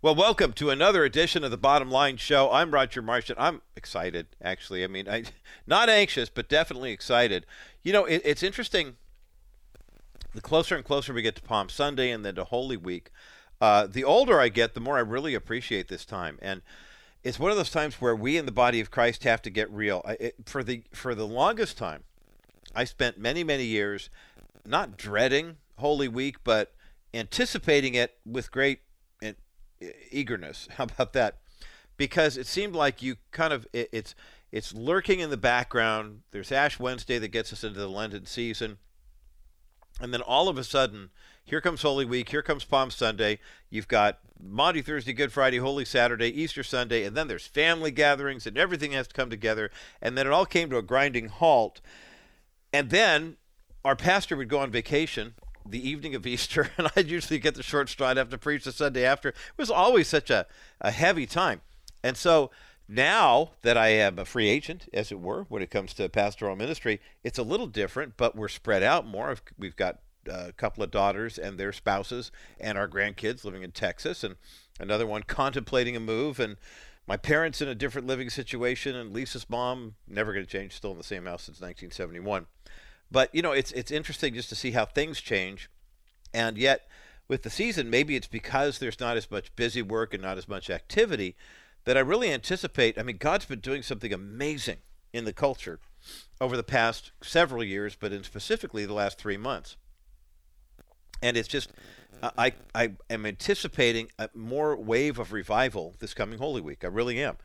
Well, welcome to another edition of the Bottom Line Show. I'm Roger Marsh. I'm excited, actually. I mean, I not anxious, but definitely excited. You know, it, it's interesting. The closer and closer we get to Palm Sunday and then to Holy Week, uh, the older I get, the more I really appreciate this time. And it's one of those times where we in the body of Christ have to get real. I, it, for the for the longest time, I spent many many years not dreading Holy Week, but anticipating it with great eagerness. How about that? Because it seemed like you kind of it, it's it's lurking in the background. There's Ash Wednesday that gets us into the Lenten season, and then all of a sudden, here comes Holy Week. Here comes Palm Sunday. You've got Maundy Thursday, Good Friday, Holy Saturday, Easter Sunday, and then there's family gatherings, and everything has to come together. And then it all came to a grinding halt. And then our pastor would go on vacation the evening of Easter, and I'd usually get the short stride to preach the Sunday after. It was always such a, a heavy time. And so now that I am a free agent, as it were, when it comes to pastoral ministry, it's a little different, but we're spread out more. We've got uh, a couple of daughters and their spouses, and our grandkids living in Texas, and another one contemplating a move, and my parents in a different living situation, and Lisa's mom never going to change, still in the same house since 1971. But you know, it's it's interesting just to see how things change, and yet with the season, maybe it's because there's not as much busy work and not as much activity that I really anticipate. I mean, God's been doing something amazing in the culture over the past several years, but in specifically the last three months. And it's just, I, I am anticipating a more wave of revival this coming Holy Week. I really am.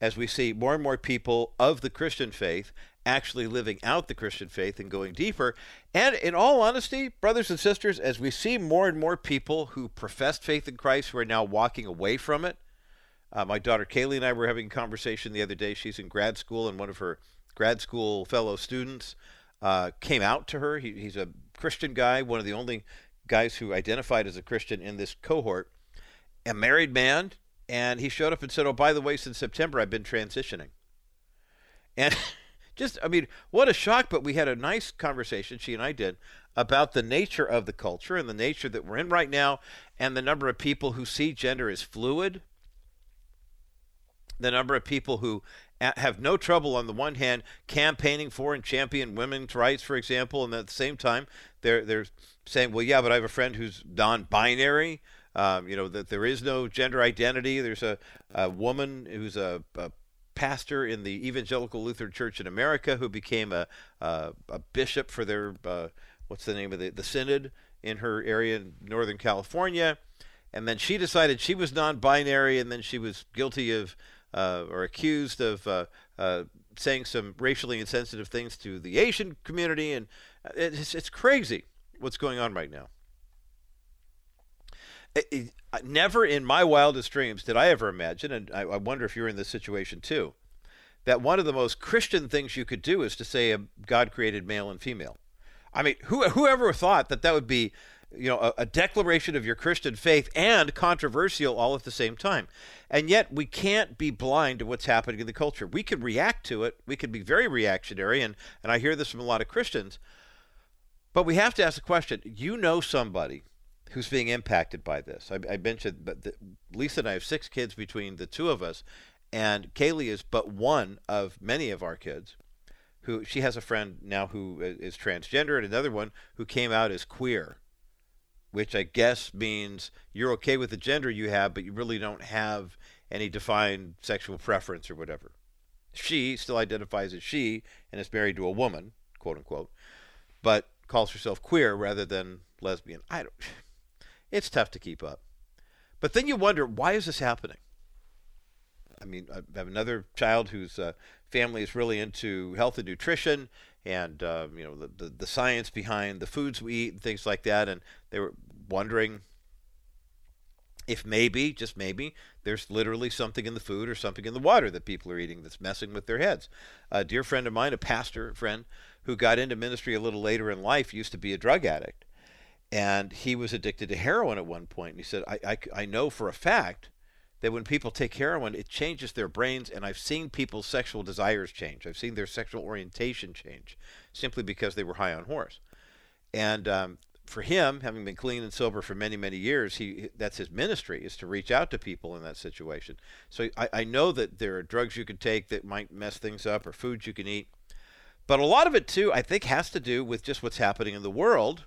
As we see more and more people of the Christian faith actually living out the Christian faith and going deeper. And in all honesty, brothers and sisters, as we see more and more people who professed faith in Christ who are now walking away from it, uh, my daughter Kaylee and I were having a conversation the other day. She's in grad school, and one of her grad school fellow students uh, came out to her. He, he's a Christian guy, one of the only guys who identified as a Christian in this cohort, a married man, and he showed up and said, "Oh, by the way, since September, I've been transitioning." And just I mean, what a shock! But we had a nice conversation, she and I did, about the nature of the culture and the nature that we're in right now, and the number of people who see gender as fluid. The number of people who have no trouble on the one hand campaigning for and champion women's rights, for example, and at the same time they're they're saying, well, yeah, but I have a friend who's non-binary. Um, you know that there is no gender identity. There's a, a woman who's a, a pastor in the Evangelical Lutheran Church in America who became a, a, a bishop for their, uh, what's the name of the, the synod in her area in Northern California. And then she decided she was non binary, and then she was guilty of uh, or accused of uh, uh, saying some racially insensitive things to the Asian community. And uh, it's, it's crazy what's going on right now. It, it, never in my wildest dreams did I ever imagine, and I, I wonder if you're in this situation too, that one of the most Christian things you could do is to say a God created male and female. I mean, who, whoever thought that that would be, you know, a, a, declaration of your Christian faith and controversial all at the same time? And yet we can't be blind to what's happening in the culture. We can react to it. We can be very reactionary, and, and I hear this from a lot of Christians. But we have to ask the question you know somebody who's being impacted by this. I, I mentioned, the, Lisa and I have six kids between the two of us, and Kaylee is but one of many of our kids. Who she has a friend now who uh, is transgender, and another one who came out as queer, which I guess means you're okay with the gender you have, but you really don't have any defined sexual preference or whatever. She still identifies as she and is married to a woman, quote unquote, but calls herself queer rather than lesbian. I don't it's tough to keep up. But then you wonder, why is this happening? I mean, I have another child whose uh, family is really into health and nutrition and, uh, you know, the, the, the science behind the foods we eat and things like that. And they were wondering if maybe, just maybe, there's literally something in the food or something in the water that people are eating that's messing with their heads. A dear friend of mine, a pastor friend, who got into ministry a little later in life, used to be a drug addict and he was addicted to heroin at one point. And he said, I, I, I know for a fact that when people take heroin, it changes their brains, and I've seen people's sexual desires change. I've seen their sexual orientation change simply because they were high on horse. And um, for him, having been clean and sober for many, many years, he that's his ministry is to reach out to people in that situation. So I, I know that there are drugs you can take that might mess things up, or foods you can eat, but a lot of it too, I think, has to do with just what's happening in the world,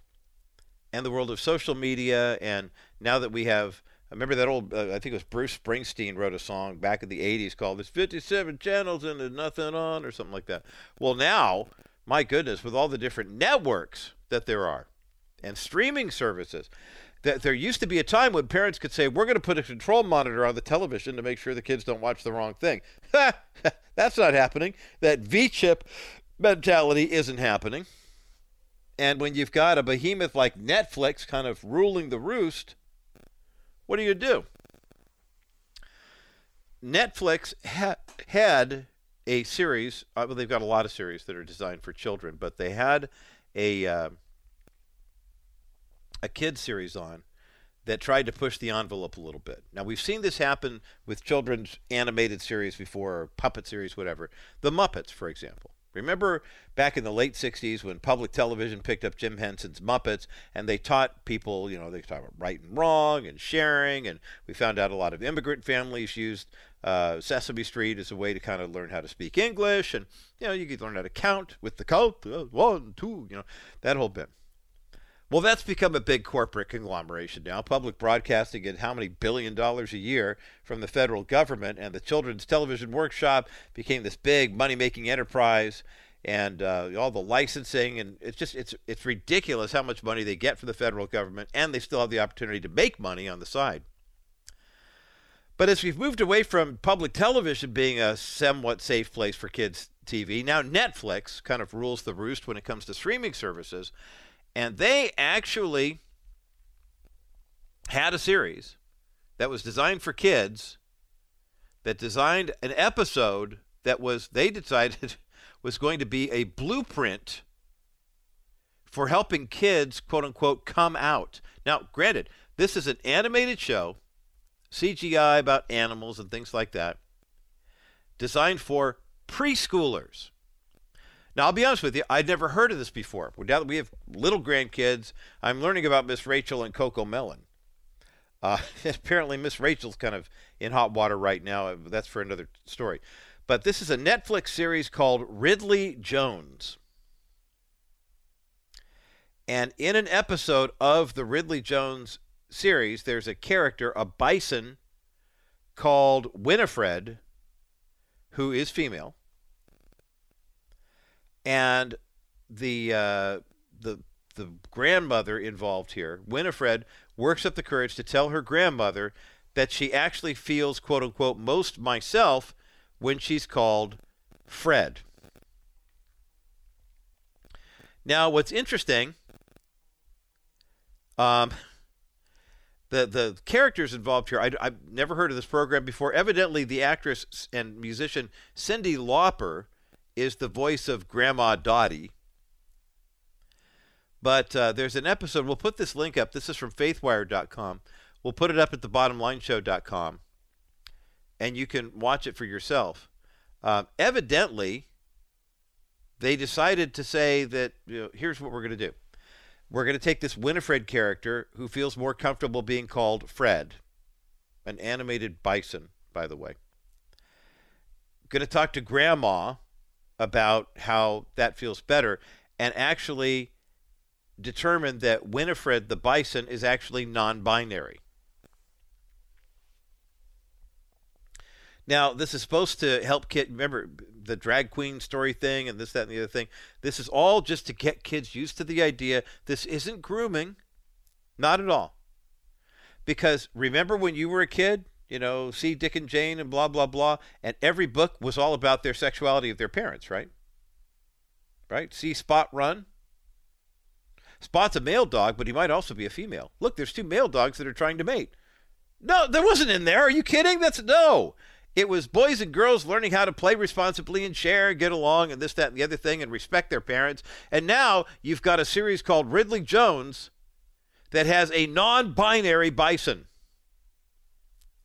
and the world of social media, and now that we have. I remember that old, uh, I think it was Bruce Springsteen wrote a song back in the 80s called There's 57 Channels and There's Nothing On or something like that. Well, now, my goodness, with all the different networks that there are, and streaming services. That there used to be a time when parents could say, "We're going to put a control monitor on the television to make sure the kids don't watch the wrong thing." That's not happening. That V-chip mentality isn't happening. And when you've got a behemoth like Netflix kind of ruling the roost, what do you do? Netflix ha- had a series. Uh, well, they've got a lot of series that are designed for children, but they had a uh, a kid series on that tried to push the envelope a little bit. Now we've seen this happen with children's animated series before, or puppet series, whatever. The Muppets, for example. Remember back in the late 60s when public television picked up Jim Henson's Muppets and they taught people, you know, they taught about right and wrong and sharing. And we found out a lot of immigrant families used uh, Sesame Street as a way to kind of learn how to speak English. And, you know, you could learn how to count with the count, uh, one, two, you know, that whole bit. Well, that's become a big corporate conglomeration now. Public broadcasting get how many billion dollars a year from the federal government, and the Children's Television Workshop became this big money-making enterprise, and uh, all the licensing, and it's just it's it's ridiculous how much money they get from the federal government, and they still have the opportunity to make money on the side. But as we've moved away from public television being a somewhat safe place for kids TV, now Netflix kind of rules the roost when it comes to streaming services. And they actually had a series that was designed for kids that designed an episode that was they decided was going to be a blueprint for helping kids quote unquote come out. Now, granted, this is an animated show, CGI about animals and things like that, designed for preschoolers. Now, I'll be honest with you, I'd never heard of this before. Now that We have little grandkids. I'm learning about Miss Rachel and CoComelon. Uh, apparently, Miss Rachel's kind of in hot water right now. That's for another story. But this is a Netflix series called Ridley Jones. And in an episode of the Ridley Jones series, there's a character, a bison, called Winifred, who is female and the uh, the the grandmother involved here, Winifred, works up the courage to tell her grandmother that she actually feels quote unquote most myself when she's called Fred. Now, what's interesting, um, the the characters involved here, I, have never heard of this program before. Evidently, the actress and musician Cyndi Lauper is the voice of Grandma Dottie. But uh, there's an episode. We'll put this link up. This is from faithwire.com. We'll put it up at the thebottomlineshow.com. And you can watch it for yourself. Uh, evidently, they decided to say that you know, here's what we're going to do. We're going to take this Winifred character who feels more comfortable being called Fred, an animated bison, by the way. Going to talk to Grandma, about how that feels better and actually determined that Winifred the bison is actually non binary. Now, this is supposed to help kids. Remember the drag queen story thing and this, that, and the other thing. This is all just to get kids used to the idea this isn't grooming. Not at all. Because remember when you were a kid you know, see Dick and Jane and blah, blah, blah. And every book was all about their sexuality of their parents, right? Right? See Spot run? Spot's a male dog, but he might also be a female. Look, there's two male dogs that are trying to mate. No, there wasn't in there. Are you kidding? That's no. It was boys and girls learning how to play responsibly and share and get along and this, that, and the other thing and respect their parents. And now you've got a series called Ridley Jones that has a non binary bison.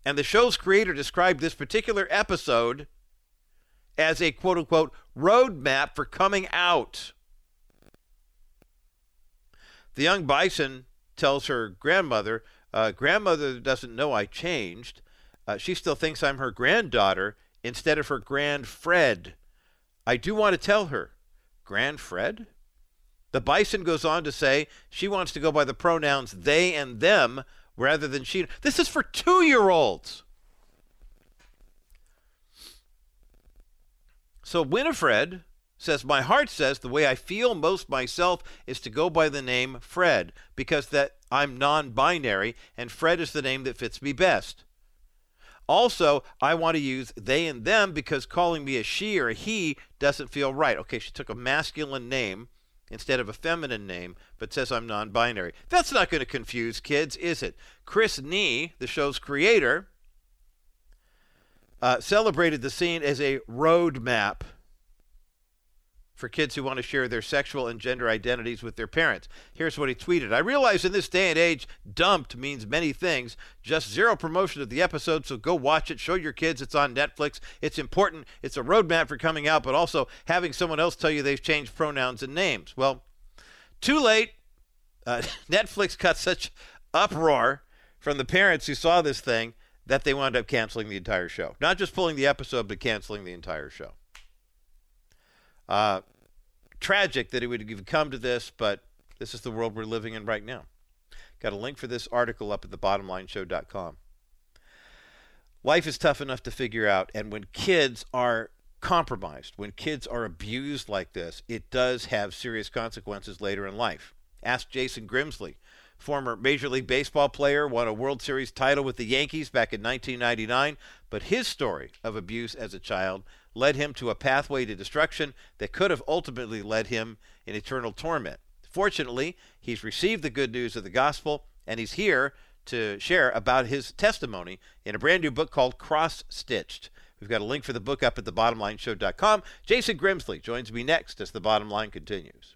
And the show's creator described this particular episode as a quote unquote roadmap for coming out. The young bison tells her grandmother, uh, Grandmother doesn't know I changed. Uh, she still thinks I'm her granddaughter instead of her grand Fred. I do want to tell her. Grand Fred? The bison goes on to say she wants to go by the pronouns they and them rather than she. This is for two year olds. So Winifred says, My heart says the way I feel most myself is to go by the name Fred because that I'm non binary and Fred is the name that fits me best. Also, I want to use they and them because calling me a she or a he doesn't feel right. Okay, she took a masculine name instead of a feminine name, but says I'm non binary. That's not going to confuse kids, is it? Chris Nee, the show's creator, uh, celebrated the scene as a roadmap for kids who want to share their sexual and gender identities with their parents. Here's what he tweeted I realize in this day and age, dumped means many things. Just zero promotion of the episode, so go watch it. Show your kids it's on Netflix. It's important. It's a roadmap for coming out, but also having someone else tell you they've changed pronouns and names. Well, too late. Uh, Netflix got such uproar from the parents who saw this thing that they wound up canceling the entire show. Not just pulling the episode, but canceling the entire show. Uh, tragic that it would have come to this, but this is the world we're living in right now. Got a link for this article up at thebottomlineshow.com. Life is tough enough to figure out, and when kids are compromised, when kids are abused like this, it does have serious consequences later in life. Ask Jason Grimsley, former Major League Baseball player, won a World Series title with the Yankees back in 1999, but his story of abuse as a child led him to a pathway to destruction that could have ultimately led him in eternal torment. Fortunately, he's received the good news of the gospel, and he's here to share about his testimony in a brand new book called Cross Stitched. We've got a link for the book up at thebottomlineshow.com. Jason Grimsley joins me next as the bottom line continues.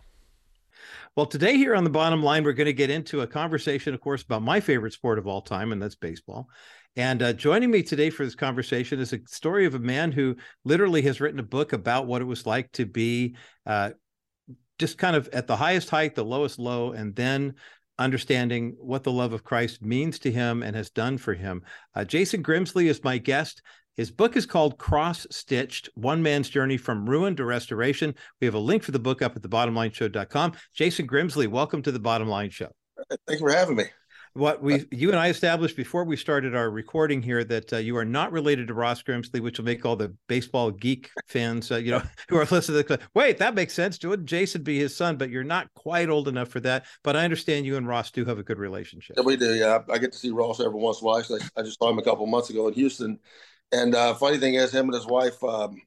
Well, today here on the bottom line, we're going to get into a conversation, of course, about my favorite sport of all time, and that's baseball. And uh, joining me today for this conversation is a story of a man who literally has written a book about what it was like to be uh, just kind of at the highest height, the lowest low, and then understanding what the love of Christ means to him and has done for him. Uh, Jason Grimsley is my guest. His book is called Cross Stitched One Man's Journey from Ruin to Restoration. We have a link for the book up at thebottomlineshow.com. Jason Grimsley, welcome to the Bottom Line Show. Thank you for having me. What we, you and I established before we started our recording here that uh, you are not related to Ross Grimsley, which will make all the baseball geek fans, uh, you know, who are listening to the, wait, that makes sense. Wouldn't Jason be his son? But you're not quite old enough for that. But I understand you and Ross do have a good relationship. Yeah, we do. Yeah, I get to see Ross every once in a while. Actually, I just saw him a couple months ago in Houston, and uh, funny thing is, him and his wife, um,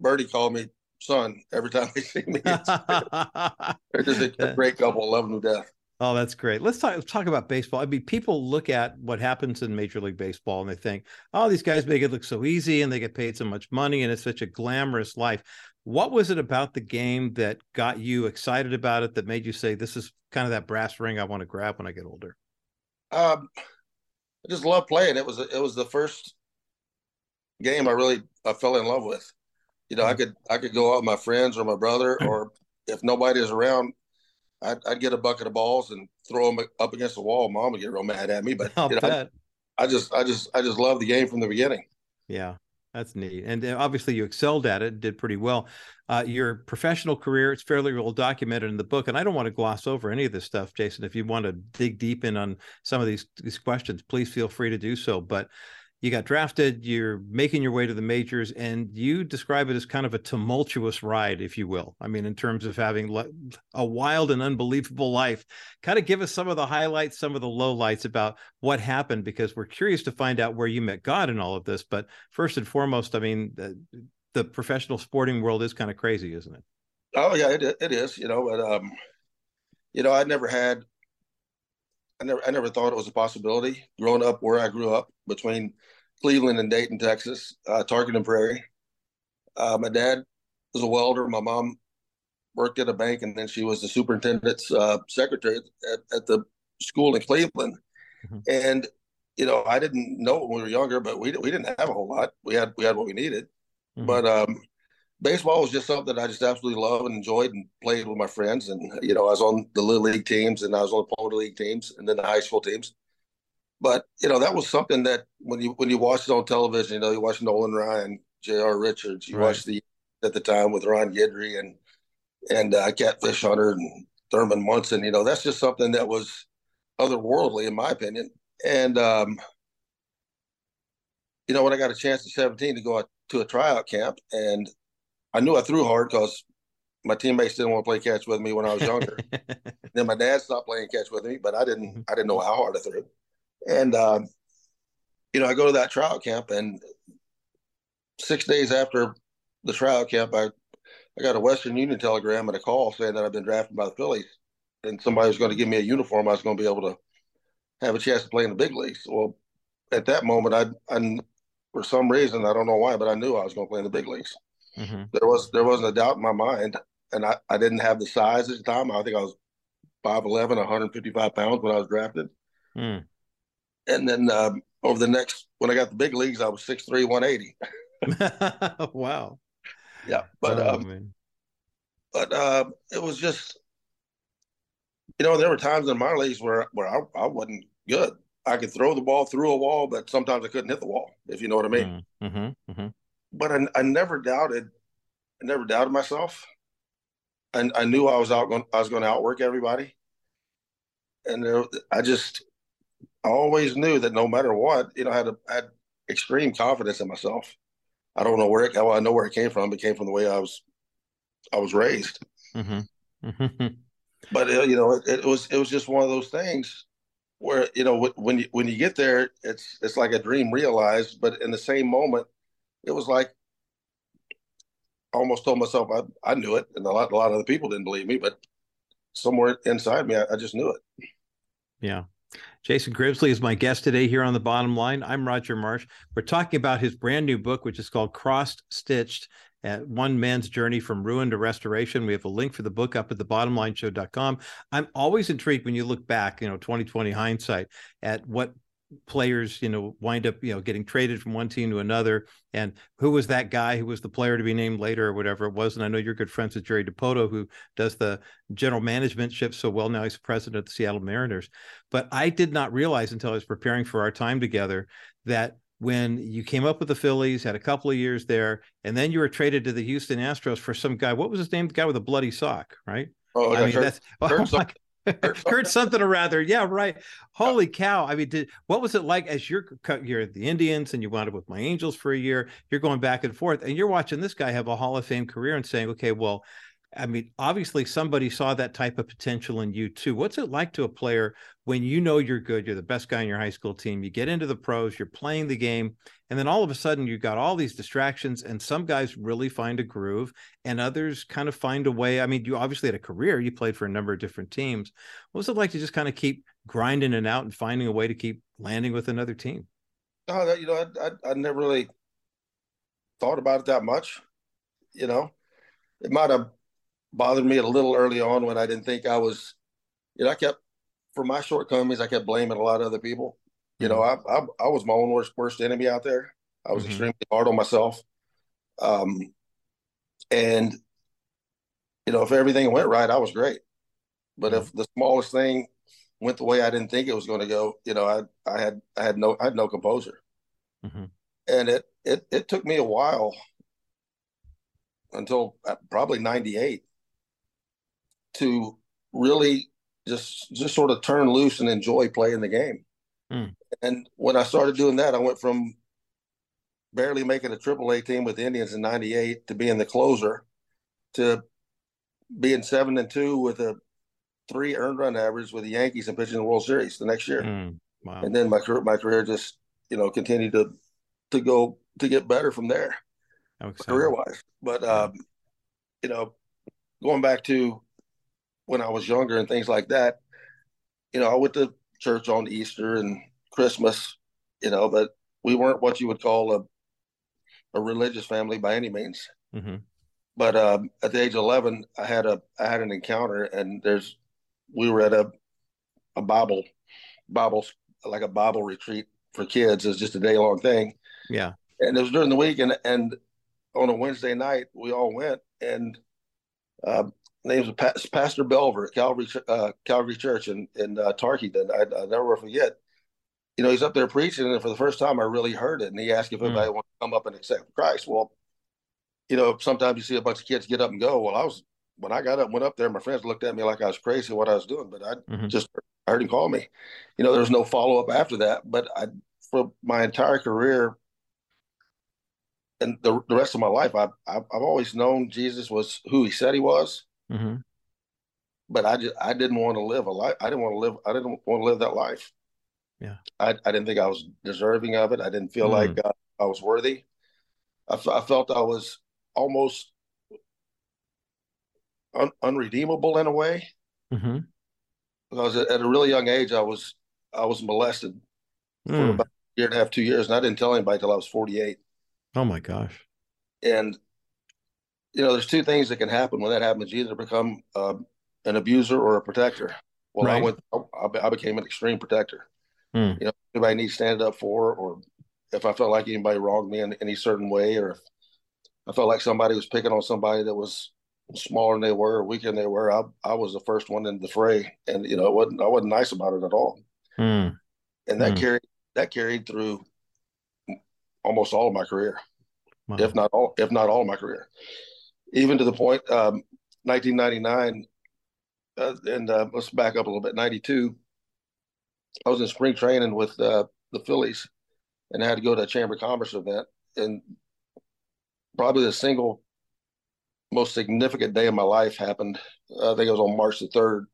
Birdie, called me son every time they see me. They're just a, great couple. Love them to death. Oh, that's great. Let's talk let's talk about baseball. I mean, people look at what happens in Major League Baseball and they think, "Oh, these guys make it look so easy and they get paid so much money and it's such a glamorous life." What was it about the game that got you excited about it that made you say, "This is kind of that brass ring I want to grab when I get older"? Um, I just love playing. It was it was the first game I really I fell in love with. You know, I mm-hmm. could I could go out with my friends or my brother or if nobody is around, I'd, I'd, get a bucket of balls and throw them up against the wall. Mom would get real mad at me, but you know, I, I, just, I just, I just love the game from the beginning. Yeah, that's neat. And obviously, you excelled at it, did pretty well. Uh, your professional career, it's fairly well documented in the book. And I don't want to gloss over any of this stuff, Jason. If you want to dig deep in on some of these, these questions, please feel free to do so. But you got drafted, you're making your way to the majors, and you describe it as kind of a tumultuous ride, if you will. I mean, in terms of having a wild and unbelievable life. Kind of give us some of the highlights, some of the lowlights about what happened, because we're curious to find out where you met God in all of this. But first and foremost, I mean, the, the professional sporting world is kind of crazy, isn't it? Oh yeah, it, it is. You know, but um, you know, I never had I never I never thought it was a possibility growing up where I grew up between Cleveland and Dayton, Texas, uh, Tarkington Prairie. Uh, my dad was a welder. My mom worked at a bank, and then she was the superintendent's uh, secretary at, at, the school in Cleveland. Mm-hmm. And you know, I didn't know when we were younger, but we we didn't have a whole lot. We had we had what we needed. Mm-hmm. But um, baseball was just something that I just absolutely loved and enjoyed and played with my friends. And you know, I was on the little league teams, and I was on the Polo League teams, and then the high school teams. But you know, that was something that when you when you watched it on television, you know, you watched Nolan Ryan, J.R. Richards, you right. watched the at the time with Ron Guidry and and uh, Catfish Hunter and Thurman Munson. You know, that's just something that was otherworldly, in my opinion. And um, you know, when I got a chance at 17 to go out to a tryout camp, and I knew I threw hard because my teammates didn't want to play catch with me when I was younger. then my dad stopped playing catch with me, but I didn't. Mm-hmm. I didn't know how hard I threw. And, uh, you know, I go to that trial camp, and six days after the trial camp, I, I got a Western Union telegram and a call saying that I've been drafted by the Phillies, and somebody was going to give me a uniform. I was going to be able to have a chance to play in the big leagues. Well, at that moment, I, I for some reason, I don't know why, but I knew I was going to play in the big leagues. Mm-hmm. There was there wasn't a doubt in my mind, and I, I didn't have the size at the time. I think I was 5'11", 155 pounds when I was drafted. Mm and then um, over the next when I got the big leagues, I was 6'3", 180. wow. Yeah, but oh, um, but uh, it was just you know there were times in my leagues where where I, I wasn't good. I could throw the ball through a wall, but sometimes I couldn't hit the wall. If you know what I mean. Mm, mm-hmm, mm-hmm. But I, I never doubted. I never doubted myself. And I knew I was out going. I was going to outwork everybody. And there, I just I always knew that no matter what, you know, I had, a, I had extreme confidence in myself. I don't know where it, well, I know where it came from. It came from the way I was, I was raised. Mm-hmm. Mm-hmm. But uh, you know, it, it, was it was just one of those things where you know when you when you get there, it's it's like a dream realized. But in the same moment, it was like I almost told myself I, I knew it, and a lot a lot of the people didn't believe me, but somewhere inside me, I, I just knew it. Yeah. Jason Grimsley is my guest today here on the bottom line. I'm Roger Marsh. We're talking about his brand new book, which is called Crossed Stitched at One Man's Journey from Ruin to Restoration. We have a link for the book up at thebottomlineshow.com. I'm always intrigued when you look back, you know, 2020 hindsight at what players, you know, wind up, you know, getting traded from one team to another. And who was that guy who was the player to be named later or whatever it was? And I know you're good friends with Jerry Dipoto, who does the general management ship so well now. He's president of the Seattle Mariners. But I did not realize until I was preparing for our time together that when you came up with the Phillies, had a couple of years there, and then you were traded to the Houston Astros for some guy. What was his name? The guy with a bloody sock, right? Oh, I mean, Curt, that's oh Curt something or rather. Yeah, right. Holy cow. I mean, did, what was it like as you're you're the Indians and you wound up with my Angels for a year? You're going back and forth and you're watching this guy have a Hall of Fame career and saying, okay, well, I mean, obviously somebody saw that type of potential in you too. What's it like to a player when you know you're good, you're the best guy in your high school team, you get into the pros, you're playing the game, and then all of a sudden you got all these distractions, and some guys really find a groove, and others kind of find a way. I mean, you obviously had a career, you played for a number of different teams. What was it like to just kind of keep grinding and out and finding a way to keep landing with another team? Oh, you know, I, I, I never really thought about it that much. You know, it might have bothered me a little early on when I didn't think I was, you know, I kept for my shortcomings, I kept blaming a lot of other people. You know, mm-hmm. I I, I was my own worst worst enemy out there. I was mm-hmm. extremely hard on myself, um, and you know, if everything went right, I was great. But if the smallest thing went the way I didn't think it was going to go, you know, I I had I had no I had no composure, mm-hmm. and it it it took me a while until uh, probably '98 to really just just sort of turn loose and enjoy playing the game. Mm. And when I started doing that, I went from barely making a triple A team with the Indians in '98 to being the closer to being seven and two with a three earned run average with the Yankees and pitching the World Series the next year. Mm, wow. And then my career, my career just you know continued to to go to get better from there, career wise. But um, you know, going back to when I was younger and things like that, you know, I went to church on Easter and Christmas, you know, but we weren't what you would call a a religious family by any means. Mm-hmm. But um, at the age of eleven, I had a I had an encounter, and there's we were at a a Bible Bible like a Bible retreat for kids. It's just a day long thing. Yeah, and it was during the week, and and on a Wednesday night we all went, and uh, name's Pastor Belver at Calvary uh, Calvary Church in in uh, Tarkington. I, I never forget. You know, he's up there preaching, and for the first time, I really heard it. And he asked if mm. anybody want to come up and accept Christ. Well, you know, sometimes you see a bunch of kids get up and go. Well, I was when I got up, went up there, my friends looked at me like I was crazy what I was doing, but I mm-hmm. just I heard him call me. You know, there was no follow up after that. But I, for my entire career and the, the rest of my life, I've, I've always known Jesus was who he said he was. Mm-hmm. But I just I didn't want to live a life. I didn't want to live. I didn't want to live that life. Yeah. I, I didn't think I was deserving of it. I didn't feel mm-hmm. like I was worthy. I, I felt I was almost un- unredeemable in a way. Mm-hmm. Because at a really young age, I was I was molested mm. for about a year and a half, two years, and I didn't tell anybody until I was forty eight. Oh my gosh! And you know, there's two things that can happen when that happens: you either become uh, an abuser or a protector. Well, right. I went, I, I, became an extreme protector. Mm. You know, anybody needs to stand up for, or if I felt like anybody wronged me in any certain way, or if I felt like somebody was picking on somebody that was smaller than they were, weaker than they were, I I was the first one in the fray, and you know, it wasn't I wasn't nice about it at all. Mm. And that mm. carried that carried through almost all of my career, wow. if not all if not all of my career, even to the point um, 1999. Uh, and uh, let's back up a little bit. 92, I was in spring training with uh, the Phillies, and I had to go to a Chamber of Commerce event, and probably the single most significant day of my life happened. I think it was on March the third.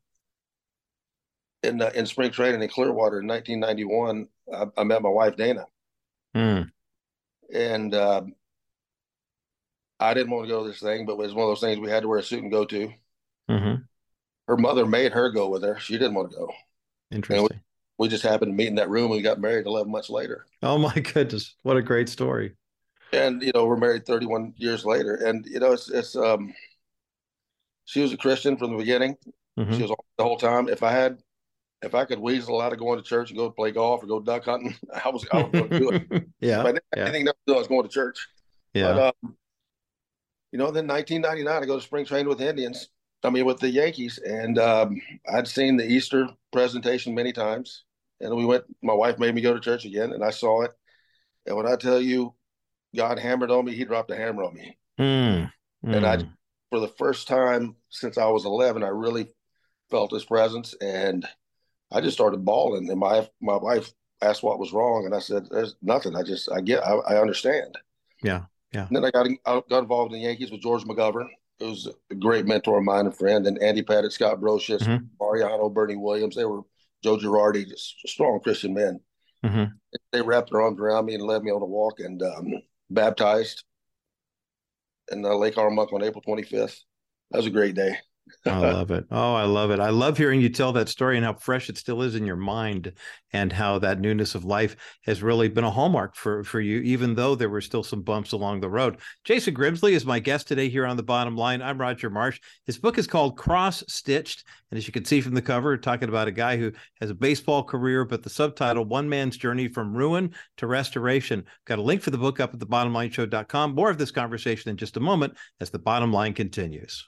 In uh, in spring training in Clearwater in 1991, I, I met my wife Dana, mm. and uh, I didn't want to go to this thing, but it was one of those things we had to wear a suit and go to. Mm-hmm. Her mother made her go with her. She didn't want to go. Interesting. We, we, just happened to meet in that room and we got married 11 months later. Oh my goodness. What a great story and you know we're married 31 years later and you know it's it's um she was a christian from the beginning mm-hmm. she was the whole time if i had if i could weasel out of going to church and go play golf or go duck hunting i was i was going to do it yeah but yeah. anything else i was going to church yeah but, um, you know then 1999 i go to spring training with indians i mean with the yankees and um, i'd seen the easter presentation many times and we went my wife made me go to church again and i saw it and when i tell you God hammered on me, he dropped a hammer on me. Mm, mm. And I, hmm. for the first time since I was 11, I really felt his presence and I just started bawling. And my, my wife asked what was wrong. And I said, there's nothing. I just, I get, I, I understand. Yeah. Yeah. And then I got, I got involved in the Yankees with George McGovern. Was a great mentor of mine and friend. And Andy Pettitte, Scott Brosius, mm-hmm. Mariano, Bernie Williams. They were Joe Girardi, just strong Christian men. Mm-hmm. They wrapped their arms around me and led me on a walk. And um, baptized in uh, Lake Armuck on April 25th. That was a great day. I love it. Oh, I love it. I love hearing you tell that story and how fresh it still is in your mind and how that newness of life has really been a hallmark for, for you, even though there were still some bumps along the road. Jason Grimsley is my guest today here on The Bottom Line. I'm Roger Marsh. His book is called Cross Stitched. And as you can see from the cover, talking about a guy who has a baseball career, but the subtitle, One Man's Journey from Ruin to Restoration. Got a link for the book up at thebottomlineshow.com. More of this conversation in just a moment as The Bottom Line continues.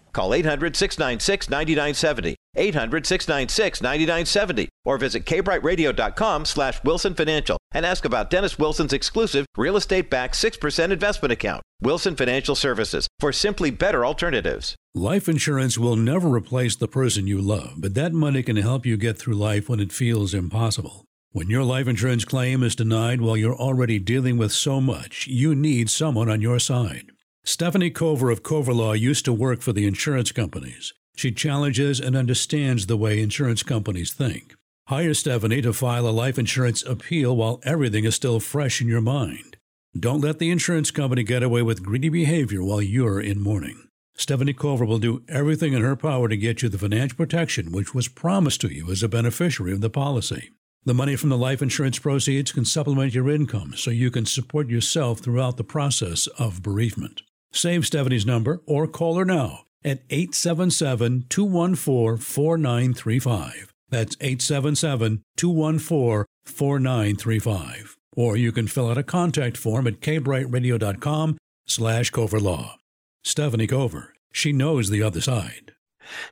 Call 800 696 9970, 800 696 9970, or visit kbriteradio.com slash Wilson Financial and ask about Dennis Wilson's exclusive real estate backed 6% investment account. Wilson Financial Services for simply better alternatives. Life insurance will never replace the person you love, but that money can help you get through life when it feels impossible. When your life insurance claim is denied while you're already dealing with so much, you need someone on your side. Stephanie Cover of Cover Law used to work for the insurance companies. She challenges and understands the way insurance companies think. Hire Stephanie to file a life insurance appeal while everything is still fresh in your mind. Don't let the insurance company get away with greedy behavior while you're in mourning. Stephanie Cover will do everything in her power to get you the financial protection which was promised to you as a beneficiary of the policy. The money from the life insurance proceeds can supplement your income so you can support yourself throughout the process of bereavement. Save Stephanie's number or call her now at 877 214 4935. That's 877 214 4935. Or you can fill out a contact form at kbriteradio.com slash coverlaw. Stephanie Cover. She knows the other side.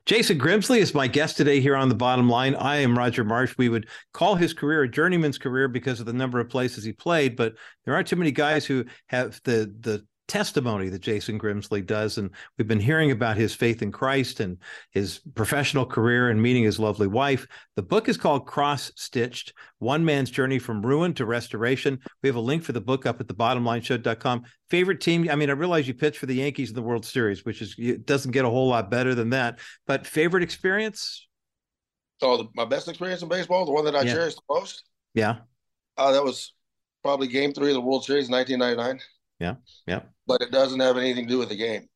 Jason Grimsley is my guest today here on the bottom line. I am Roger Marsh. We would call his career a journeyman's career because of the number of places he played, but there aren't too many guys who have the the testimony that Jason Grimsley does. And we've been hearing about his faith in Christ and his professional career and meeting his lovely wife. The book is called Cross Stitched One Man's Journey from Ruin to Restoration. We have a link for the book up at the bottomlineshow.com. Favorite team? I mean, I realize you pitched for the Yankees in the World Series, which is it doesn't get a whole lot better than that. But favorite experience? Oh, the, my best experience in baseball, the one that I yeah. cherish the most? Yeah. Uh, that was probably game three of the World Series, 1999. Yeah. Yeah but it doesn't have anything to do with the game.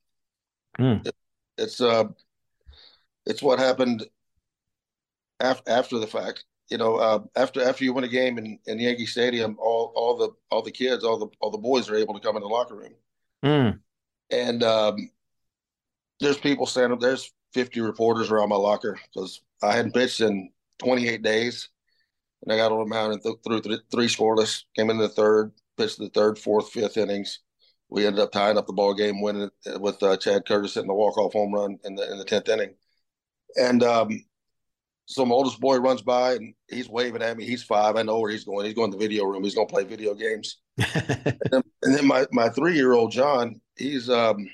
Mm. It, it's uh, it's what happened after after the fact. You know, uh, after after you win a game in, in Yankee Stadium, all all the all the kids, all the all the boys are able to come in the locker room, mm. and um, there's people standing. Up, there's 50 reporters around my locker because I hadn't pitched in 28 days, and I got on the mound and th- threw th- three scoreless. Came in the third, pitched the third, fourth, fifth innings we ended up tying up the ball game, winning it with uh, Chad Curtis hitting the walk off home run in the in the tenth inning. And um, so my oldest boy runs by and he's waving at me. He's five. I know where he's going. He's going to the video room. He's going to play video games. and, then, and, then, my my three year old John, he's um,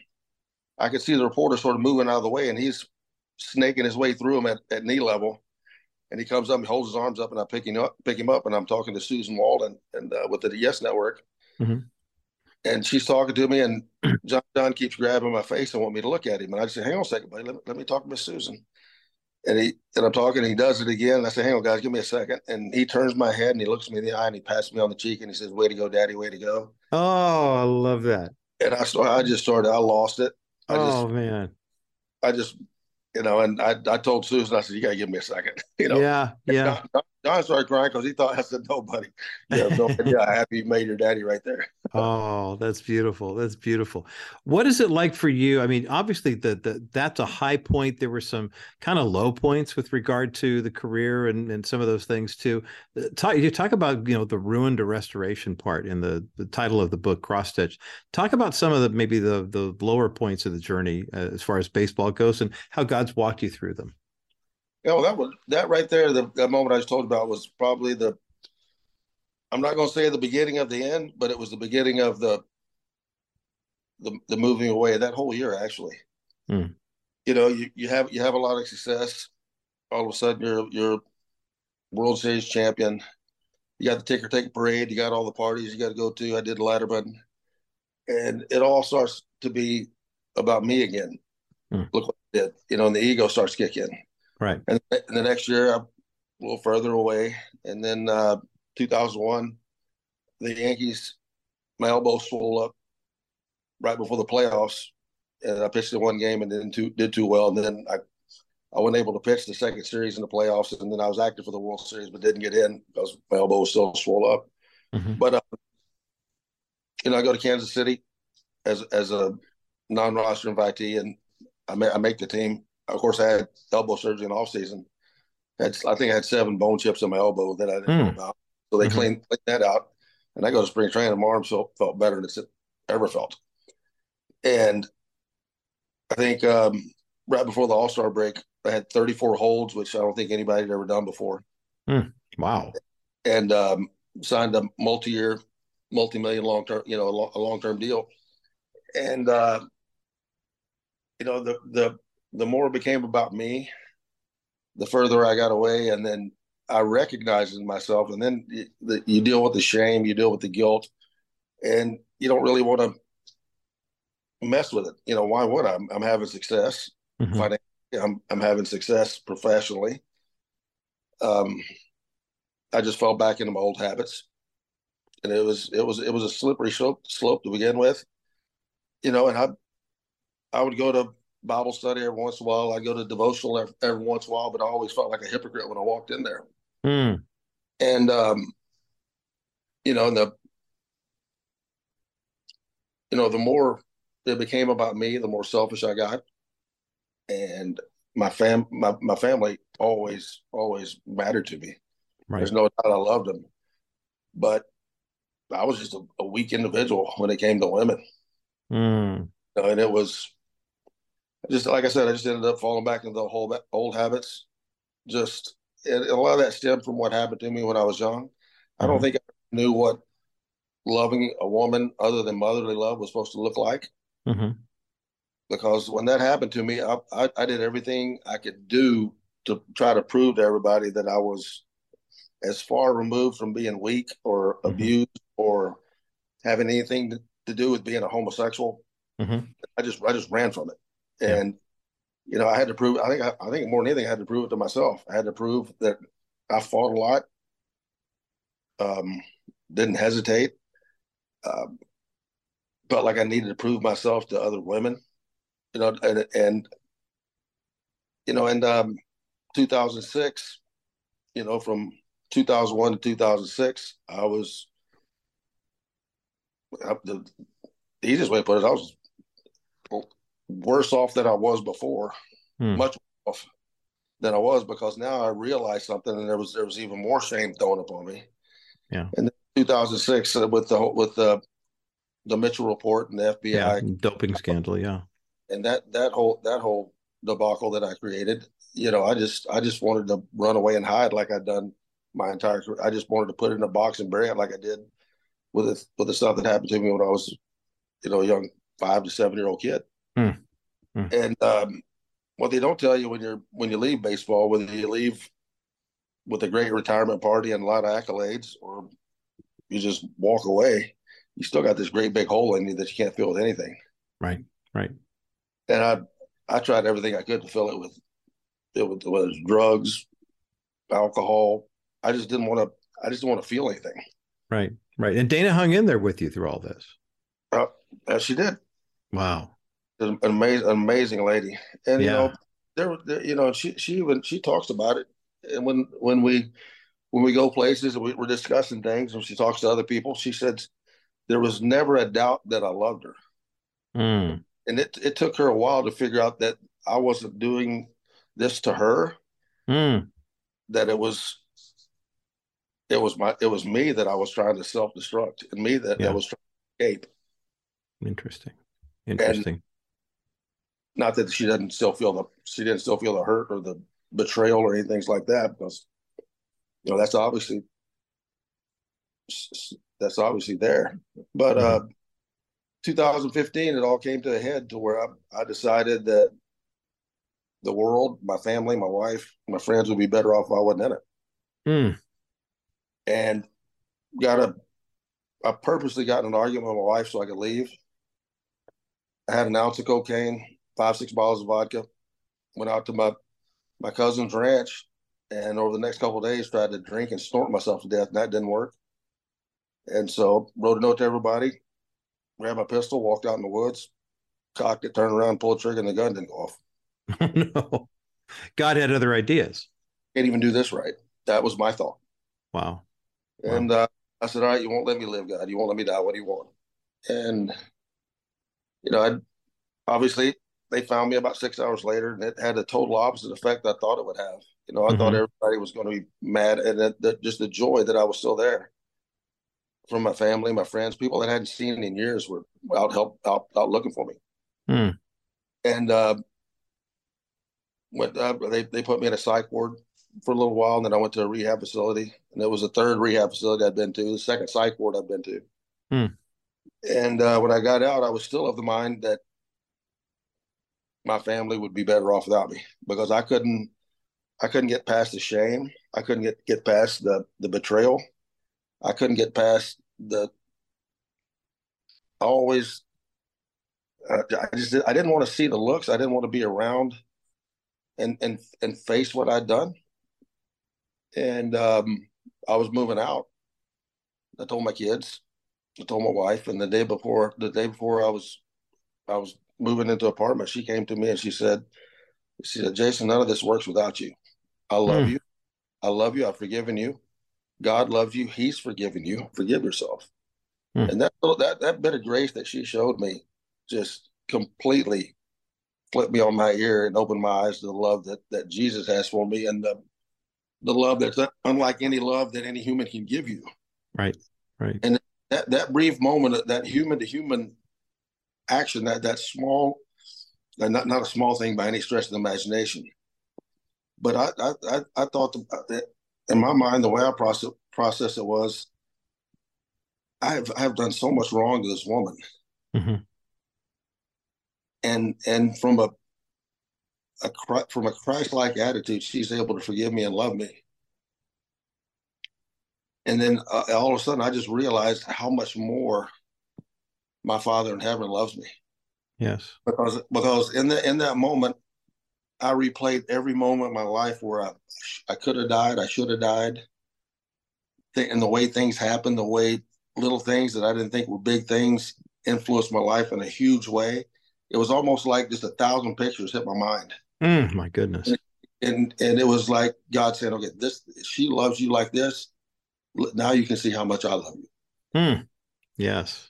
I could see the reporter sort of moving out of the way, and he's snaking his way through him at, at knee level. And he comes up, and holds his arms up, and I pick him up, pick him up, and I'm talking to Susan Waldman and uh, with the Yes Network. Mm-hmm and she's talking to me, and John John keeps grabbing my face and want me to look at him. And I just say, "Hang on a second, buddy. Let me, let me talk to Miss Susan." And he and I'm talking, and he does it again. And I say, "Hang on, guys, give me a second. And he turns my head and he looks me in the eye and he pats me on the cheek and he says, "Way to go, Daddy. Way to go." Oh, I love that. And I started. I just started. I lost it. I oh just, man. I just, you know, and I I told Susan, I said, "You got to give me a second. You know. Yeah. Yeah. John started crying because he thought I said nobody. Yeah, no idea how happy you made your daddy right there. oh, that's beautiful. That's beautiful. What is it like for you? I mean, obviously, the, the that's a high point. There were some kind of low points with regard to the career and, and some of those things too. Uh, talk, you talk about you know the ruin to restoration part in the the title of the book, Cross Stitch. Talk about some of the maybe the the lower points of the journey uh, as far as baseball goes and how God's walked you through them. Yeah, well, that was that right there. The that moment I just told about was probably the. I'm not going to say the beginning of the end, but it was the beginning of the. The the moving away that whole year actually. Mm. You know, you, you have you have a lot of success. All of a sudden, you're you're World Series champion. You got the ticker tape parade. You got all the parties you got to go to. I did Letterman, and it all starts to be about me again. Hmm. Look what I did, you know, and the ego starts kicking. Right. And, the next year, I'm a little further away, and then uh, 2001, the Yankees, my elbow swelled up right before the playoffs, and I pitched in one game and didn't too, did too well, and then I I wasn't able to pitch the second series in the playoffs, and then I was active for the World Series, but didn't get in because my elbow was still swollen up. Mhm. But uh, you know, I go to Kansas City as as a non-roster invitee, and I, ma- I make the team. Of course, I had elbow surgery in off season. Had I think I had seven bone chips in my elbow that I didn't know Hmm. about. So they Mhm. cleaned, cleaned that out, and I go to spring training. My arm felt felt better than it's ever felt. And I think um, right before the All Star break, I had 34 holds, which I don't think anybody had ever done before, Wow. and um, signed a multi-year, multi-million long-term, you know, a, a long-term deal. And uh, you know, the the the more it became about me, the further I got away, and then I recognized in myself, and then you, the, you deal with the shame, you deal with the guilt, and you don't really want to mess with it. You know, why would I? I'm, I'm having success Mhm. financially. I'm I'm having success professionally. Um, I just fell back into my old habits, and it was it was it was a slippery slope slope to begin with. You know, and I I would go to Bible study every once in a while. I go to devotional every, every once in a while, but I always felt like a hypocrite when I walked in there. Mm. And um, you know, and the you know, the more it became about me, the more selfish I got. And my fam my, my family always, always mattered to me. Right. There's no doubt I loved them. But I was just a, a weak individual when it came to women. Mm. And it was just like I said, I just ended up falling back into the whole old habits. Just and a lot of that stemmed from what happened to me when I was young. I don't Mhm. think I knew what loving a woman other than motherly love was supposed to look like. hmm Because when that happened to me, I, I, I did everything I could do to try to prove to everybody that I was as far removed from being weak or Mhm. abused or having anything to, to do with being a homosexual. hmm I just I just ran from it, Yeah. and you know I had to prove. I think I, I think more than anything, I had to prove it to myself. I had to prove that I fought a lot, um, didn't hesitate, um, felt like I needed to prove myself to other women, you know, and and you know, and um, 2006, you know, from 2001 to 2006, I was. I, the, the easiest way to put it, I was worse off than I was before, Hmm. much off than I was because now I realized something, and there was there was even more shame thrown upon me. Yeah. And then 2006 uh, with the with the the Mitchell report and the FBI Yeah. Doping scandal. Yeah. and that that whole that whole debacle that I created, you know, I just I just wanted to run away and hide like I'd done my entire career. I just wanted to put it in a box and bury it like I did with the with the stuff that happened to me when I was, you know, a young five to seven year old kid. Hmm. And um, what they don't tell you when you're when you leave baseball, whether you leave with a great retirement party and a lot of accolades, or you just walk away, you still got this great big hole in you that you can't fill with anything Right. Right. and I I tried everything I could to fill it with it was, it was drugs, alcohol. I just didn't want to. I just didn't want to feel anything. Right. Right. And Dana hung in there with you through all this. As she did, Wow. An amazing, amazing lady, and you know, there, there, you know, she she even she talks about it, and when when we when we go places and we, we're discussing things, and she talks to other people, she said there was never a doubt that I loved her. Mm. and it it took her a while to figure out that I wasn't doing this to her. Mm. That it was it was my it was me that I was trying to self destruct, and me that, Yeah. that was trying to escape. Interesting. Interesting. Not that she doesn't still feel the she didn't still feel the hurt or the betrayal or anything like that, because you know that's obviously that's obviously there. But uh, 2015, it all came to a head to where I, I decided that the world, my family, my wife, my friends would be better off if I wasn't in it. Mm. And got a, I purposely got in an argument with my wife so I could leave. I had an ounce of cocaine, five six bottles of vodka. Went out to my my cousin's ranch, and over the next couple of days, tried to drink and snort myself to death, and that didn't work. And so, wrote a note to everybody, grabbed my pistol, walked out in the woods, cocked it, turned around, pulled the trigger, and the gun didn't go off. Oh, no. God had other ideas. Can't even do this right. That was my thought. Wow. Wow. And uh, I said, "All right, you won't let me live, God. You won't let me die. What do you want?" And you know, I obviously they found me about six hours later, and it had a total opposite effect I thought it would have. You know, I thought Mhm. everybody was going to be mad, and that, just the joy that I was still there from my family, my friends, people that I hadn't seen in years were out help out, out looking for me. Hmm. And uh, went uh, they they put me in a psych ward for a little while, and then I went to a rehab facility, and it was the third rehab facility I'd been to, the second psych ward I've been to. Hmm. And uh, when I got out, I was still of the mind that my family would be better off without me because I couldn't I couldn't get past the shame. I couldn't get get past the the betrayal. I couldn't get past the always uh, I just I didn't want to see the looks. I didn't want to be around and and and face what I'd done. And um, I was moving out. I told my kids, I told my wife, and the day before the day before I was I was moving into apartment, she came to me and she said, she said, Jason, none of this works without you. I love Hmm. you. I love you. I've forgiven you. God loves you. He's forgiven you. Forgive yourself. Hmm. And that that that bit of grace that she showed me just completely flipped me on my ear and opened my eyes to the love that that Jesus has for me and the the love that's unlike any love that any human can give you. Right. Right. And That that brief moment, that human to human action, that that small, not not a small thing by any stretch of the imagination. But I I I, I thought that in my mind, the way I process process it was, I've I've done so much wrong to this woman, Mhm. and and from a a from a Christ-like attitude, she's able to forgive me and love me. And then uh, all of a sudden, I just realized how much more my Father in heaven loves me Yes. because because in that in that moment, I replayed every moment of my life where I I could have died, I should have died, and the way things happened, the way little things that I didn't think were big things influenced my life in a huge way. It was almost like just a thousand pictures hit my mind. Mm, my goodness. and and it was like God saying, "Okay, this she loves you like this. Now you can see how much I love you." Hmm. Yes.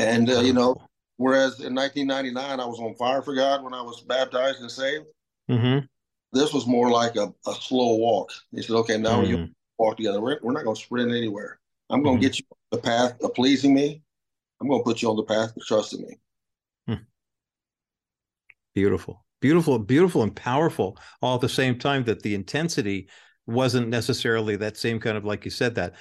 And uh, you know, whereas in 1999 I was on fire for God when I was baptized and saved, Mhm. this was more like a, a slow walk. He said, "Okay, now you Mm. walk together. We're, we're not going to sprint anywhere. I'm going to get you on the path of pleasing me. I'm going to put you on the path of trusting me." Beautiful, beautiful, beautiful, and powerful all at the same time. That the intensity wasn't necessarily that same kind of, like you said, that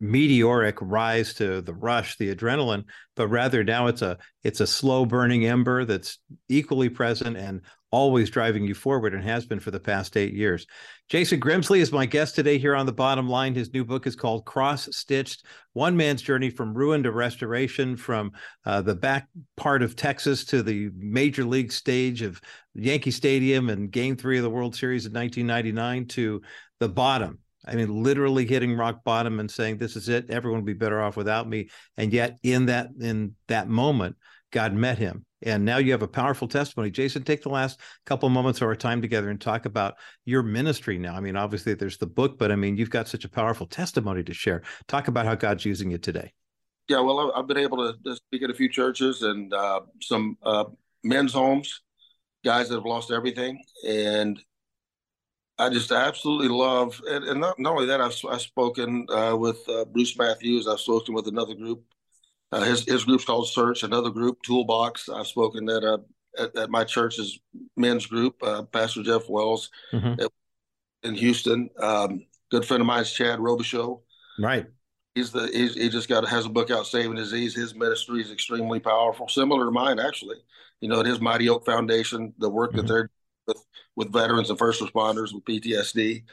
meteoric rise to the rush, the adrenaline, but rather now it's a it's a slow burning ember that's equally present and always driving you forward and has been for the past eight years. Jason Grimsley is my guest today here on the bottom line. His new book is called Cross Stitched One Man's Journey from Ruin to Restoration, from uh, the back part of Texas to the major league stage of Yankee Stadium and game three of the World Series in 1999 to the bottom. I mean, literally hitting rock bottom and saying, "This is it. Everyone will be better off without me." And yet, in that in that moment, God met him, and now you have a powerful testimony. Jason, take the last couple moments of our time together and talk about your ministry now. I mean, obviously, there's the book, but I mean, you've got such a powerful testimony to share. Talk about how God's using it today. Yeah, well, I've been able to to speak at a few churches and uh, some uh, men's homes, guys that have lost everything, and I just absolutely love. And, and not, not only that, I've, I've spoken uh, with uh, Bruce Matthews. I've spoken with another group. Uh, his his group's called Search. Another group, Toolbox. I've spoken at uh, at, at my church's men's group. Uh, Pastor Jeff Wells Mhm. in Houston. Um, good friend of mine is Chad Robichaux Right. he's the he's, he just got has a book out saving disease his ministry is extremely powerful similar to mine actually you know at his mighty oak foundation the work Mhm. that they're with with veterans and first responders with ptsd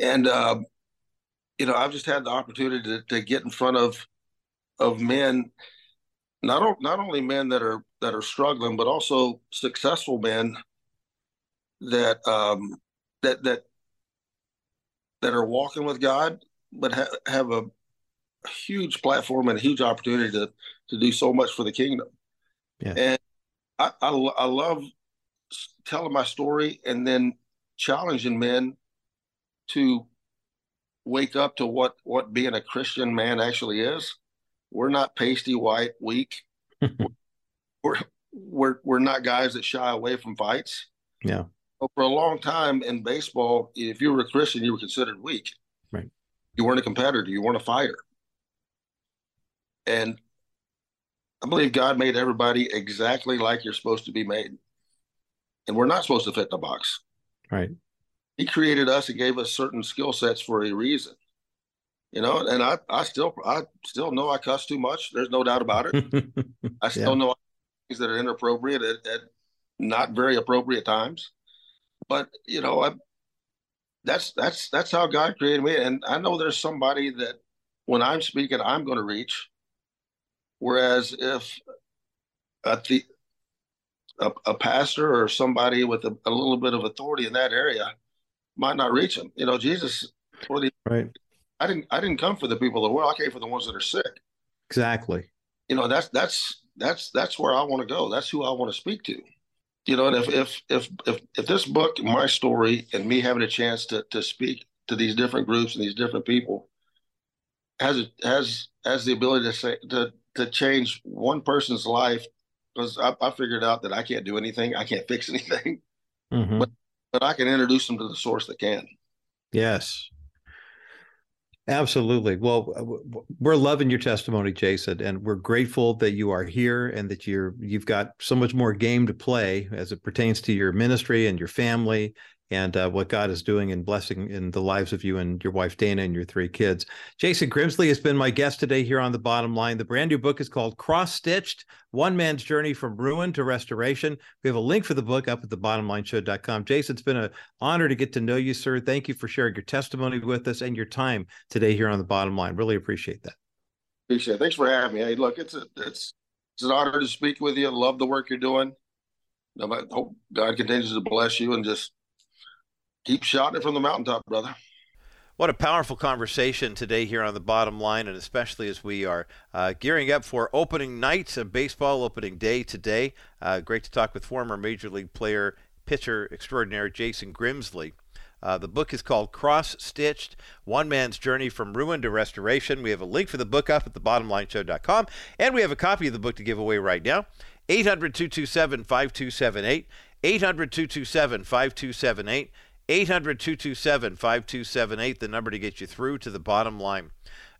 and um, you know i've just had the opportunity to, to get in front of of men not o- not only men that are that that are struggling, but also successful men that um, that that that are walking with God, but ha- have a huge platform and a huge opportunity to to do so much for the kingdom. Yeah. And I, I, I love telling my story and then challenging men to wake up to what what being a Christian man actually is. We're not pasty white weak. we're we're we're not guys that shy away from fights. Yeah. But for a long time in baseball, if you were a Christian, you were considered weak. Right. You weren't a competitor. You weren't a fighter. And I believe God made everybody exactly like you're supposed to be made. And we're not supposed to fit the box. Right. He created us and gave us certain skill sets for a reason. You know, and I, I still I still know I cuss too much. There's no doubt about it. I still yeah. know things that are inappropriate at, at not very appropriate times. But you know, I that's that's that's how God created me. And I know there's somebody that when I'm speaking, I'm going to reach Whereas if a, the, a, a pastor or somebody with a, a, little bit of authority in that area might not reach them. You know, Jesus, the, right? I didn't I didn't come for the people of the world. I came for the ones that are sick. Exactly. You know, that's that's that's that's where I want to go. That's who I want to speak to. You know, and if if if if if this book, my story, and me having a chance to to speak to these different groups and these different people has has has the ability to say to to change one person's life because I, I, figured out that I can't do anything. I can't fix anything, mm-hmm. but, but I can introduce them to the source that can. Yes. Absolutely. Well, uh, we're loving your testimony, Jason, and we're grateful that you are here and that you're you've got so much more game to play as it pertains to your ministry and your family and uh, what God is doing and blessing in the lives of you and your wife Dana and your three kids. Jason Grimsley has been my guest today here on the Bottom Line. The brand new book is called Cross Stitched: One Man's Journey from Ruin to Restoration. We have a link for the book up at the thebottomlineshow.com. Jason, it's been an honor to get to know you, sir. Thank you for sharing your testimony with us and your time today here on the Bottom Line. Really appreciate that. Appreciate it. Thanks for having me. Hey, look, it's a, it's it's an honor to speak with you. Love the work you're doing. I hope God continues to bless you and just keep shouting from the mountaintop, brother. What a powerful conversation today here on the bottom line, and especially as we are uh, gearing up for opening night of baseball, opening day today. Uh, great to talk with former Major League player, pitcher extraordinaire Jason Grimsley. Uh, the book is called Cross Stitched One Man's Journey from Ruin to Restoration. We have a link for the book up at thebottomlineshow.com, and we have a copy of the book to give away right now. 800 227 5278. 800 227 5278. 800 227 5278, the number to get you through to the bottom line.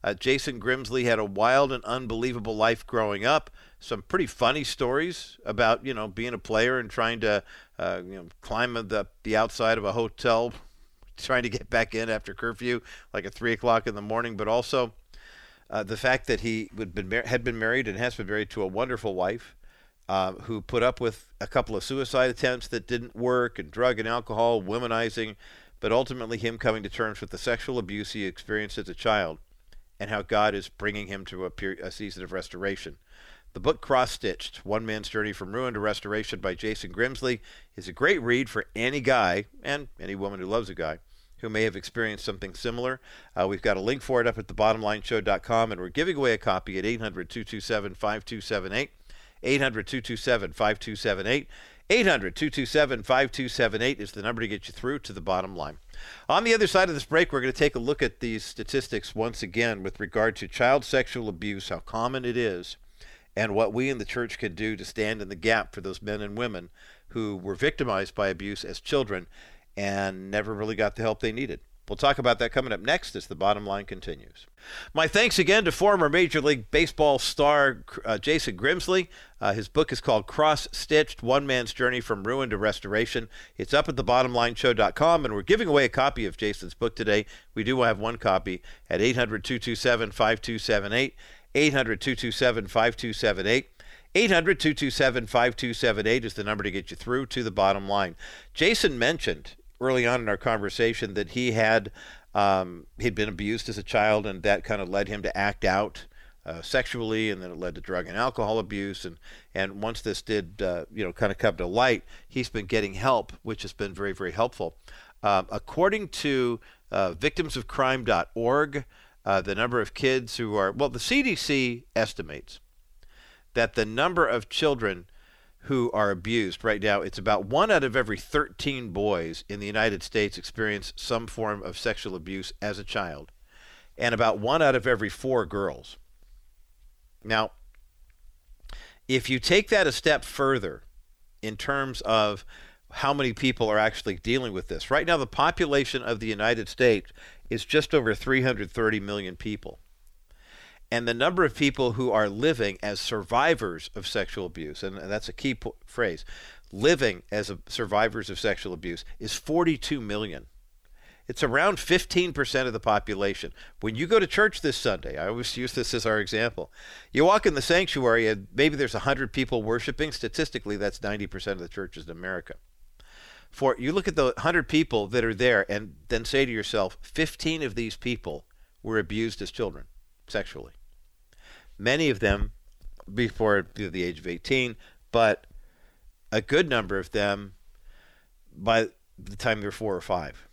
Uh, Jason Grimsley had a wild and unbelievable life growing up. Some pretty funny stories about you know being a player and trying to uh, you know climb the the outside of a hotel, trying to get back in after curfew, like at three o'clock in the morning. But also uh, the fact that he would been had been married and has been married to a wonderful wife, uh, who put up with a couple of suicide attempts that didn't work, and drug and alcohol, womanizing, but ultimately him coming to terms with the sexual abuse he experienced as a child, and how God is bringing him to a, a season of restoration. The book Cross Stitched One Man's Journey from Ruin to Restoration by Jason Grimsley is a great read for any guy and any woman who loves a guy who may have experienced something similar. Uh, we've got a link for it up at thebottomlineshow.com, and we're giving away a copy at 800 227 5278. 800 227 5278. 800 227 5278 is the number to get you through to the bottom line. On the other side of this break, we're going to take a look at these statistics once again with regard to child sexual abuse, how common it is, and what we in the church can do to stand in the gap for those men and women who were victimized by abuse as children and never really got the help they needed. We'll talk about that coming up next as the bottom line continues. My thanks again to former Major League Baseball star uh, Jason Grimsley. Uh, his book is called Cross Stitched One Man's Journey from Ruin to Restoration. It's up at thebottomlineshow.com, and we're giving away a copy of Jason's book today. We do have one copy at 800 227 5278. 800 227 5278. 800 227 5278 is the number to get you through to the bottom line. Jason mentioned early on in our conversation that he had um, he'd been abused as a child, and that kind of led him to act out uh, sexually, and then it led to drug and alcohol abuse. And, and once this did, uh, you know, kind of come to light, he's been getting help, which has been very, very helpful. Um, according to uh, victimsofcrime.org, uh, the number of kids who are, well, the CDC estimates that the number of children who are abused right now, it's about one out of every 13 boys in the United States experience some form of sexual abuse as a child, and about one out of every four girls. Now, if you take that a step further in terms of how many people are actually dealing with this, right now the population of the United States is just over 330 million people. And the number of people who are living as survivors of sexual abuse, and that's a key po- phrase, living as a, survivors of sexual abuse is 42 million. It's around 15% of the population. When you go to church this Sunday, I always use this as our example. You walk in the sanctuary and maybe there's 100 people worshiping. Statistically, that's 90% of the churches in America. For you look at the 100 people that are there and then say to yourself, 15 of these people were abused as children sexually. Many of them before the age of 18, but a good number of them by the time they're four or five.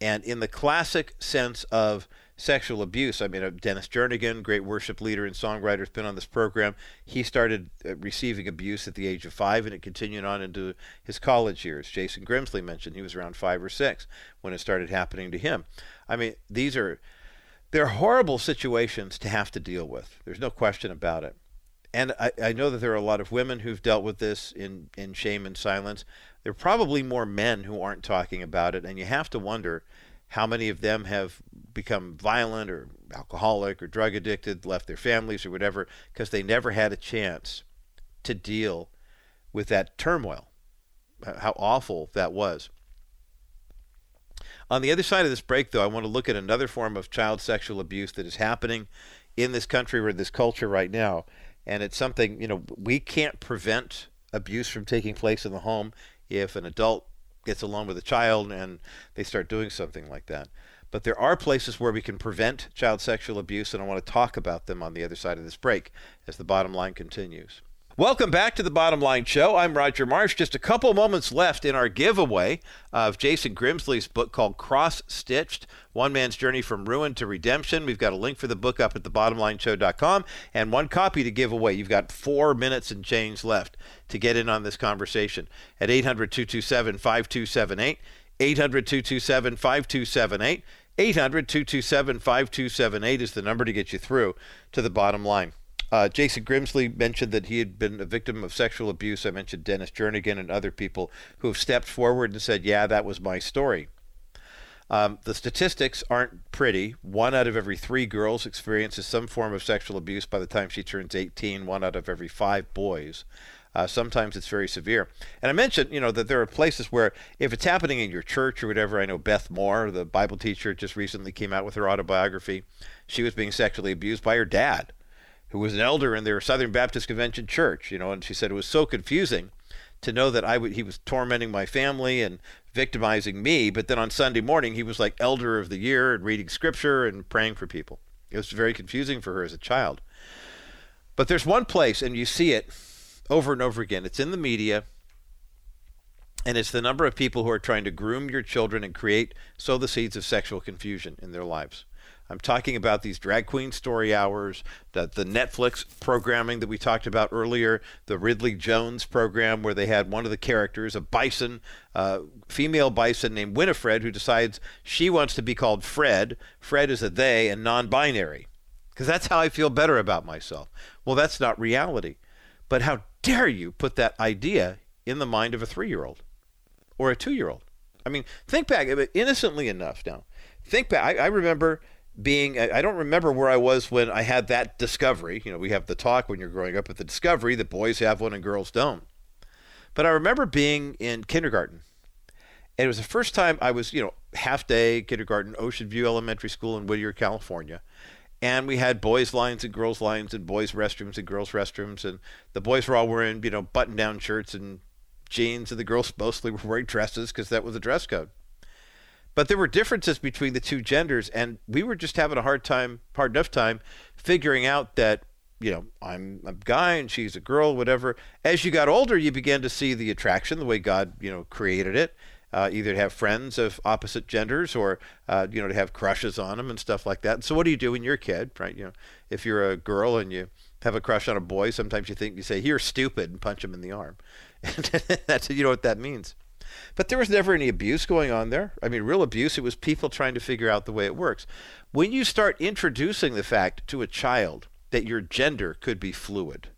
And in the classic sense of sexual abuse, I mean, uh, Dennis Jernigan, great worship leader and songwriter, has been on this program. He started uh, receiving abuse at the age of five, and it continued on into his college years. Jason Grimsley mentioned he was around five or six when it started happening to him. I mean, these are they're horrible situations to have to deal with. There's no question about it. And I, I know that there are a lot of women who've dealt with this in, in shame and silence. There are probably more men who aren't talking about it, and you have to wonder how many of them have become violent or alcoholic or drug addicted, left their families or whatever, because they never had a chance to deal with that turmoil, how awful that was. On the other side of this break, though, I want to look at another form of child sexual abuse that is happening in this country or this culture right now. And it's something, you know, we can't prevent abuse from taking place in the home if an adult gets along with a child and they start doing something like that. But there are places where we can prevent child sexual abuse, and I want to talk about them on the other side of this break as the bottom line continues. Welcome back to the Bottom Line Show. I'm Roger Marsh. Just a couple moments left in our giveaway of Jason Grimsley's book called Cross Stitched One Man's Journey from Ruin to Redemption. We've got a link for the book up at thebottomlineshow.com and one copy to give away. You've got four minutes and change left to get in on this conversation at 800 227 5278. 800 227 5278. 800 227 5278 is the number to get you through to the bottom line. Uh, Jason Grimsley mentioned that he had been a victim of sexual abuse. I mentioned Dennis Jernigan and other people who have stepped forward and said, Yeah, that was my story. Um, the statistics aren't pretty. One out of every three girls experiences some form of sexual abuse by the time she turns 18, one out of every five boys. Uh, sometimes it's very severe. And I mentioned, you know, that there are places where if it's happening in your church or whatever, I know Beth Moore, the Bible teacher, just recently came out with her autobiography. She was being sexually abused by her dad who was an elder in their Southern Baptist Convention church, you know, and she said it was so confusing to know that I w- he was tormenting my family and victimizing me, but then on Sunday morning he was like elder of the year and reading scripture and praying for people. It was very confusing for her as a child. But there's one place, and you see it over and over again. It's in the media, and it's the number of people who are trying to groom your children and create sow the seeds of sexual confusion in their lives. I'm talking about these drag queen story hours, the, the Netflix programming that we talked about earlier, the Ridley Jones program where they had one of the characters, a bison, uh, female bison named Winifred, who decides she wants to be called Fred. Fred is a they and non binary. Because that's how I feel better about myself. Well, that's not reality. But how dare you put that idea in the mind of a three year old or a two year old? I mean, think back, innocently enough now. Think back. I, I remember being I don't remember where I was when I had that discovery. You know, we have the talk when you're growing up with the discovery that boys have one and girls don't. But I remember being in kindergarten. And it was the first time I was, you know, half day kindergarten, Ocean View Elementary School in Whittier, California. And we had boys' lines and girls' lines and boys' restrooms and girls' restrooms. And the boys were all wearing, you know, button down shirts and jeans. And the girls mostly were wearing dresses because that was the dress code. But there were differences between the two genders, and we were just having a hard time, hard enough time figuring out that you know, I'm a guy and she's a girl, whatever. As you got older, you began to see the attraction, the way God, you know, created it. Uh, either to have friends of opposite genders or, uh, you know, to have crushes on them and stuff like that. So, what do you do when you're a kid, right? You know, if you're a girl and you have a crush on a boy, sometimes you think you say, "You're stupid," and punch him in the arm. And that's you know what that means. But there was never any abuse going on there. I mean, real abuse. It was people trying to figure out the way it works. When you start introducing the fact to a child that your gender could be fluid,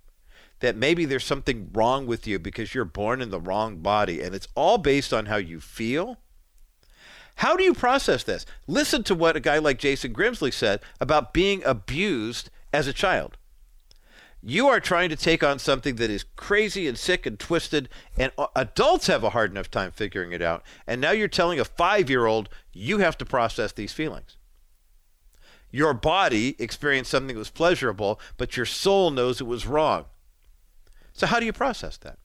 that maybe there's something wrong with you because you're born in the wrong body, and it's all based on how you feel. How do you process this? Listen to what a guy like Jason Grimsley said about being abused as a child. You are trying to take on something that is crazy and sick and twisted, and adults have a hard enough time figuring it out. And now you're telling a five year old you have to process these feelings your body experienced something that was pleasurable, but your soul knows it was wrong. So, how do you process that?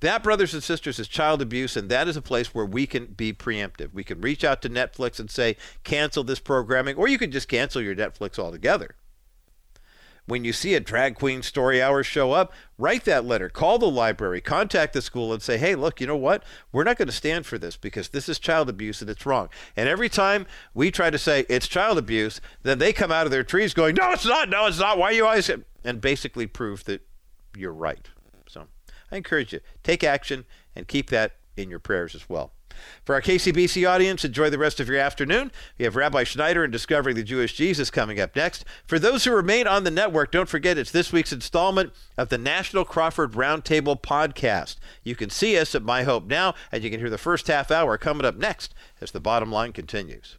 That, brothers and sisters, is child abuse, and that is a place where we can be preemptive. We can reach out to Netflix and say, cancel this programming, or you can just cancel your Netflix altogether. When you see a drag queen story hour show up, write that letter, call the library, contact the school, and say, hey, look, you know what? We're not going to stand for this because this is child abuse and it's wrong. And every time we try to say it's child abuse, then they come out of their trees going, no, it's not, no, it's not. Why are you always. And basically prove that you're right. So I encourage you, take action and keep that in your prayers as well. For our KCBC audience, enjoy the rest of your afternoon. We have Rabbi Schneider and Discovering the Jewish Jesus coming up next. For those who remain on the network, don't forget it's this week's installment of the National Crawford Roundtable podcast. You can see us at My Hope Now, and you can hear the first half hour coming up next as the bottom line continues.